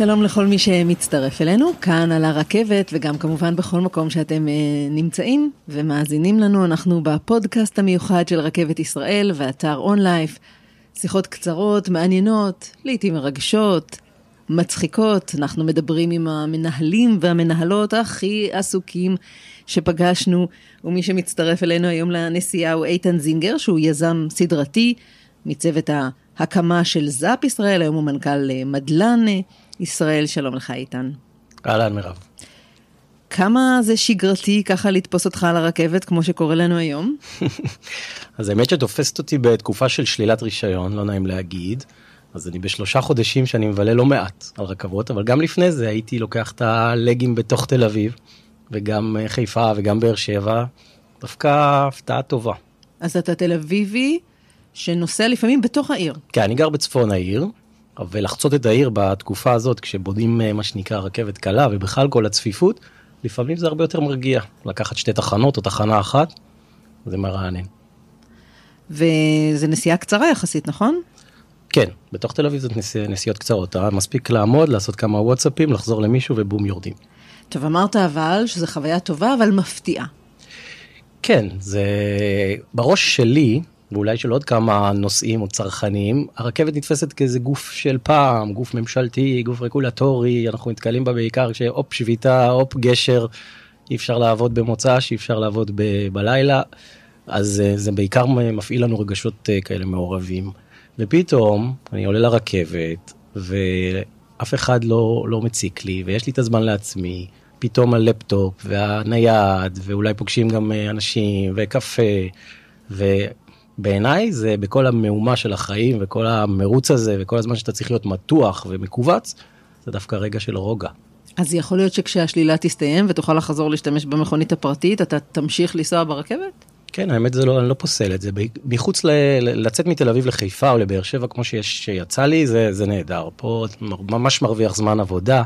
שלום לכל מי שמצטרף אלינו, כאן על הרכבת וגם כמובן בכל מקום שאתם אה, נמצאים ומאזינים לנו, אנחנו בפודקאסט המיוחד של רכבת ישראל ואתר אונלייף. שיחות קצרות, מעניינות, לעיתים מרגשות, מצחיקות. אנחנו מדברים עם המנהלים והמנהלות הכי עסוקים שפגשנו, ומי שמצטרף אלינו היום לנסיעה הוא איתן זינגר, שהוא יזם סדרתי מצוות ההקמה של זאפ ישראל, היום הוא מנכ"ל אה, מדלן אה, ישראל. שלום לך איתן. אהלן מירב. כמה זה שגרתי ככה לתפוס אותך על הרכבת כמו שקורה לנו היום? אז האמת שתופסת אותי בתקופה של שלילת רישיון, לא נעים להגיד. אז אני בשלושה חודשים שאני מבלה לא מעט על רכבות, אבל גם לפני זה הייתי לוקח את הלגים בתוך תל אביב, וגם אה, חיפה וגם באר שבע, דווקא הפתעה טובה. אז אתה תל אביבי שנוסע לפעמים בתוך העיר. כן, אני גר בצפון העיר, ולחצות את העיר בתקופה הזאת, כשבונים אה, מה שנקרא רכבת קלה, ובכלל כל הצפיפות, לפעמים זה הרבה יותר מרגיע. לקחת שתי תחנות או תחנה אחת, זה מרענן. וזה נסיעה קצרה יחסית, נכון? כן, בתוך תל אביב זאת נסיע, נסיעות קצרות, אה? מספיק לעמוד, לעשות כמה וואטסאפים, לחזור למישהו ובום יורדים. טוב, אמרת אבל שזו חוויה טובה, אבל מפתיעה. כן, זה בראש שלי, ואולי של עוד כמה נוסעים או צרכנים, הרכבת נתפסת כאיזה גוף של פעם, גוף ממשלתי, גוף רגולטורי, אנחנו נתקלים בה בעיקר כשהופ שביתה, הופ גשר, אי אפשר לעבוד במוצ"ש, אי אפשר לעבוד ב- בלילה, אז אה, זה בעיקר מפעיל לנו רגשות אה, כאלה מעורבים. ופתאום אני עולה לרכבת, ואף אחד לא, לא מציק לי, ויש לי את הזמן לעצמי, פתאום הלפטופ והנייד, ואולי פוגשים גם אה, אנשים, וקפה, ובעיניי זה בכל המהומה של החיים, וכל המרוץ הזה, וכל הזמן שאתה צריך להיות מתוח ומכווץ, זה דווקא רגע של רוגע. אז יכול להיות שכשהשלילה תסתיים ותוכל לחזור להשתמש במכונית הפרטית, אתה תמשיך לנסוע ברכבת? כן, האמת זה לא, אני לא פוסל את זה. מחוץ ל, לצאת מתל אביב לחיפה או לבאר שבע, כמו שיש, שיצא לי, זה, זה נהדר. פה ממש מרוויח זמן עבודה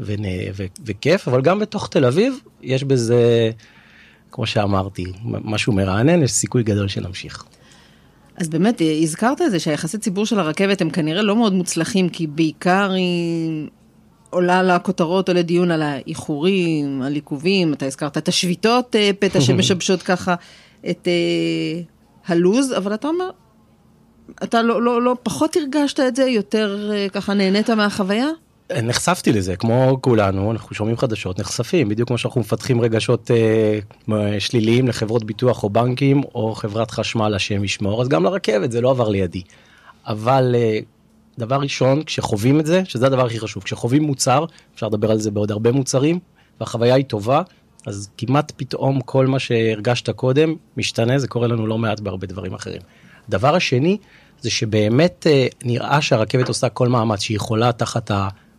ונה, ו, וכיף, אבל גם בתוך תל אביב יש בזה, כמו שאמרתי, משהו מרענן, יש סיכוי גדול שנמשיך. אז באמת, הזכרת את זה שהיחסי ציבור של הרכבת הם כנראה לא מאוד מוצלחים, כי בעיקר היא עולה לכותרות או לדיון על האיחורים, על עיכובים, אתה הזכרת את השביתות אה, פתע שמשבשות ככה את אה, הלוז, אבל אתה אומר, אתה לא, לא, לא פחות הרגשת את זה, יותר אה, ככה נהנית מהחוויה? נחשפתי לזה, כמו כולנו, אנחנו שומעים חדשות, נחשפים, בדיוק כמו שאנחנו מפתחים רגשות אה, שליליים לחברות ביטוח או בנקים, או חברת חשמל, השם ישמור, אז גם לרכבת, זה לא עבר לידי. אבל אה, דבר ראשון, כשחווים את זה, שזה הדבר הכי חשוב, כשחווים מוצר, אפשר לדבר על זה בעוד הרבה מוצרים, והחוויה היא טובה, אז כמעט פתאום כל מה שהרגשת קודם משתנה, זה קורה לנו לא מעט בהרבה דברים אחרים. הדבר השני, זה שבאמת אה, נראה שהרכבת עושה כל מאמץ שהיא יכולה תחת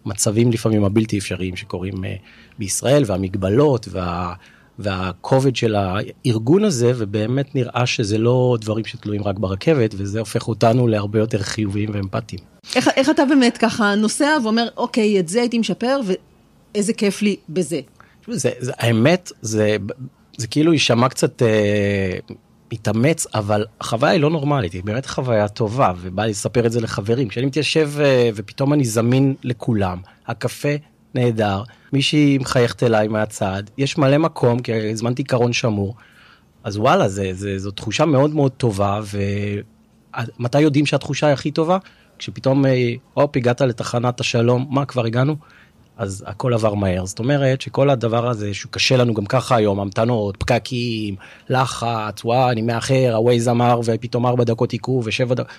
המצבים לפעמים הבלתי אפשריים שקורים אה, בישראל, והמגבלות וה... והכובד של הארגון הזה, ובאמת נראה שזה לא דברים שתלויים רק ברכבת, וזה הופך אותנו להרבה יותר חיוביים ואמפתיים. איך, איך אתה באמת ככה נוסע ואומר, אוקיי, את זה הייתי משפר, ואיזה כיף לי בזה. זה, זה, האמת, זה, זה כאילו יישמע קצת אה, מתאמץ, אבל החוויה היא לא נורמלית, היא באמת חוויה טובה, ובא לי לספר את זה לחברים. כשאני מתיישב אה, ופתאום אני זמין לכולם, הקפה נהדר, מישהי מחייכת אליי מהצד, יש מלא מקום, כי הזמנתי קרון שמור, אז וואלה, זה, זה, זו תחושה מאוד מאוד טובה, ומתי יודעים שהתחושה היא הכי טובה? כשפתאום, אה, הופ, הגעת לתחנת השלום, מה, כבר הגענו? אז הכל עבר מהר. זאת אומרת שכל הדבר הזה שקשה לנו גם ככה היום, המתנות, פקקים, לחץ, וואי, אני מאחר, ה Waze אמר ופתאום ארבע דקות עיכוב ושבע דקות.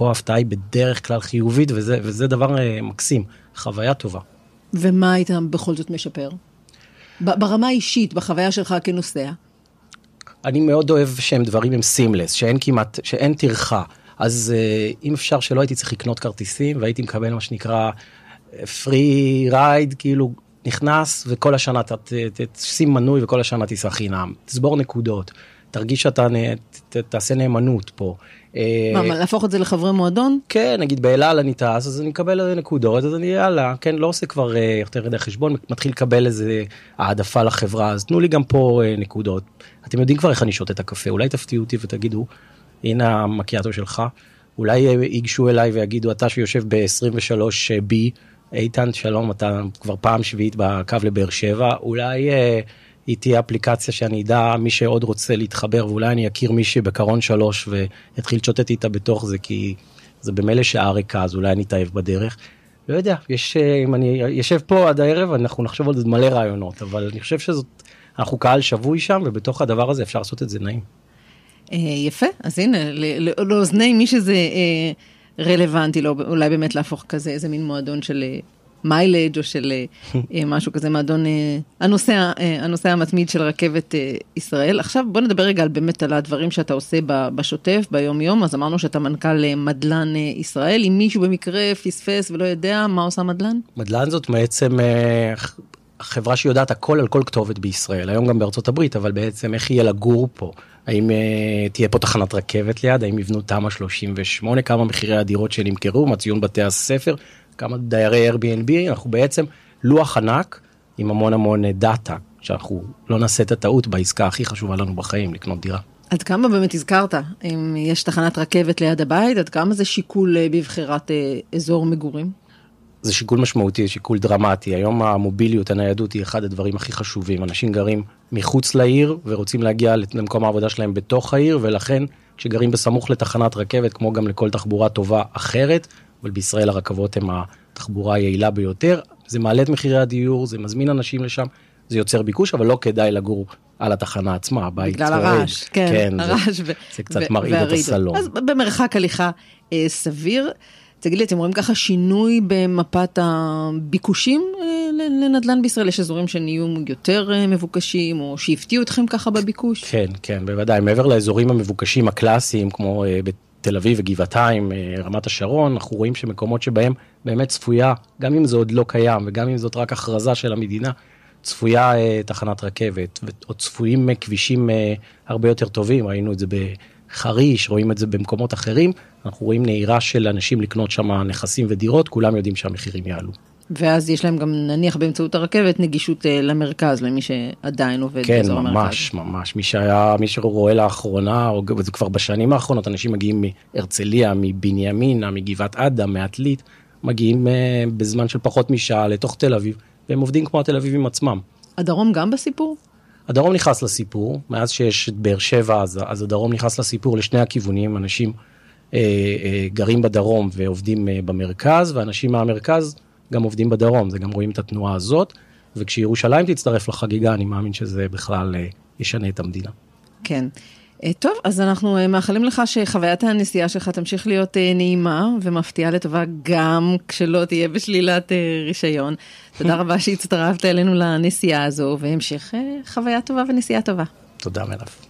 פה ההפתעה היא בדרך כלל חיובית וזה, וזה דבר uh, מקסים, חוויה טובה. ומה היית בכל זאת משפר? ברמה האישית, בחוויה שלך כנוסע. אני מאוד אוהב שהם דברים הם seamless, שאין כמעט, שאין טרחה. אז uh, אם אפשר שלא הייתי צריך לקנות כרטיסים והייתי מקבל מה שנקרא free ride כאילו נכנס וכל השנה תשים מנוי וכל השנה תיסע חינם. תסבור נקודות. תרגיש שאתה תעשה נאמנות פה. אה, מה, להפוך את זה לחברי מועדון? כן, נגיד באלעל אני טס, אז אני מקבל נקודות, אז אני יאללה, כן, לא עושה כבר אה, יותר מדי חשבון, מתחיל לקבל איזה העדפה לחברה, אז תנו לי גם פה אה, נקודות. אתם יודעים כבר איך אני שותה את הקפה, אולי תפתיעו אותי ותגידו, הנה המקיאטו שלך, אולי ייגשו אליי ויגידו, אתה שיושב ב-23B, איתן, שלום, אתה כבר פעם שביעית בקו לבאר שבע, אולי אה, היא תהיה אפליקציה שאני אדע מי שעוד רוצה להתחבר, ואולי אני אכיר מישהי בקרון שלוש ויתחיל לשוטט איתה בתוך זה, כי זה במילא שעה ריקה, אז אולי אני אתאהב בדרך. לא יודע, יש, אה, אם אני יושב פה עד הערב, אנחנו נחשוב על זה מלא רעיונות, אבל אני חושב שזאת, אנחנו קהל שבוי שם, ובתוך הדבר הזה אפשר לעשות את זה נעים. אה, יפה, אז הנה, לאוזני מי שזה אה, רלוונטי לו, אולי באמת להפוך כזה איזה מין מועדון של מיילג' או של משהו כזה, מועדון, הנוסע, הנוסע המתמיד של רכבת ישראל. עכשיו בוא נדבר רגע על באמת על הדברים שאתה עושה בשוטף, ביום יום, אז אמרנו שאתה מנכ"ל מדלן ישראל, אם מישהו במקרה פספס ולא יודע, מה עושה מדלן? מדלן זאת בעצם חברה שיודעת הכל על כל כתובת בישראל, היום גם בארצות הברית, אבל בעצם איך יהיה לגור פה. האם uh, תהיה פה תחנת רכבת ליד, האם יבנו תמ"א 38, כמה מחירי הדירות שנמכרו, מה ציון בתי הספר, כמה דיירי Airbnb, אנחנו בעצם לוח ענק עם המון המון דאטה, שאנחנו לא נעשה את הטעות בעסקה הכי חשובה לנו בחיים, לקנות דירה. עד כמה באמת הזכרת, אם יש תחנת רכבת ליד הבית, עד כמה זה שיקול אה, בבחירת אה, אזור מגורים? זה שיקול משמעותי, שיקול דרמטי. היום המוביליות, הניידות היא אחד הדברים הכי חשובים. אנשים גרים מחוץ לעיר ורוצים להגיע למקום העבודה שלהם בתוך העיר, ולכן כשגרים בסמוך לתחנת רכבת, כמו גם לכל תחבורה טובה אחרת, אבל בישראל הרכבות הן התחבורה היעילה ביותר, זה מעלה את מחירי הדיור, זה מזמין אנשים לשם, זה יוצר ביקוש, אבל לא כדאי לגור על התחנה עצמה, הבית בגלל הרעש, כן, כן הרעש. זה, ו- זה קצת מרעיד את הסלון. אז במרחק הליכה אה, סביר. תגיד לי, אתם רואים ככה שינוי במפת הביקושים אה, לנדל"ן בישראל? יש אזורים שנהיו יותר אה, מבוקשים, או שהפתיעו אתכם ככה בביקוש? כן, כן, בוודאי. מעבר לאזורים המבוקשים הקלאסיים, כמו אה, בתל אביב וגבעתיים, רמת השרון, אנחנו רואים שמקומות שבהם באמת צפויה, גם אם זה עוד לא קיים, וגם אם זאת רק הכרזה של המדינה, צפויה תחנת רכבת, או צפויים כבישים הרבה יותר טובים, ראינו את זה בחריש, רואים את זה במקומות אחרים. אנחנו רואים נהירה של אנשים לקנות שם נכסים ודירות, כולם יודעים שהמחירים יעלו. ואז יש להם גם נניח באמצעות הרכבת נגישות אה, למרכז, למי שעדיין עובד כן, באזור המרכז. כן, ממש, ממש. מי שהיה, מי שרואה לאחרונה, או זה כבר בשנים האחרונות, אנשים מגיעים מהרצליה, מבנימינה, מגבעת עדה, מעתלית, מגיעים uh, בזמן של פחות משעה לתוך תל אביב, והם עובדים כמו התל אביבים עצמם. הדרום גם בסיפור? הדרום נכנס לסיפור, מאז שיש את באר שבע, אז, אז הדרום נכנס לסיפור לשני הכיוונים, אנשים גרים בדרום ועובדים אה, במרכז, ואנשים מהמרכז גם עובדים בדרום, זה גם רואים את התנועה הזאת, וכשירושלים תצטרף לחגיגה, אני מאמין שזה בכלל ישנה את המדינה. כן. טוב, אז אנחנו מאחלים לך שחוויית הנסיעה שלך תמשיך להיות נעימה ומפתיעה לטובה גם כשלא תהיה בשלילת רישיון. תודה רבה שהצטרפת אלינו לנסיעה הזו, והמשך חוויה טובה ונסיעה טובה. תודה, מרב.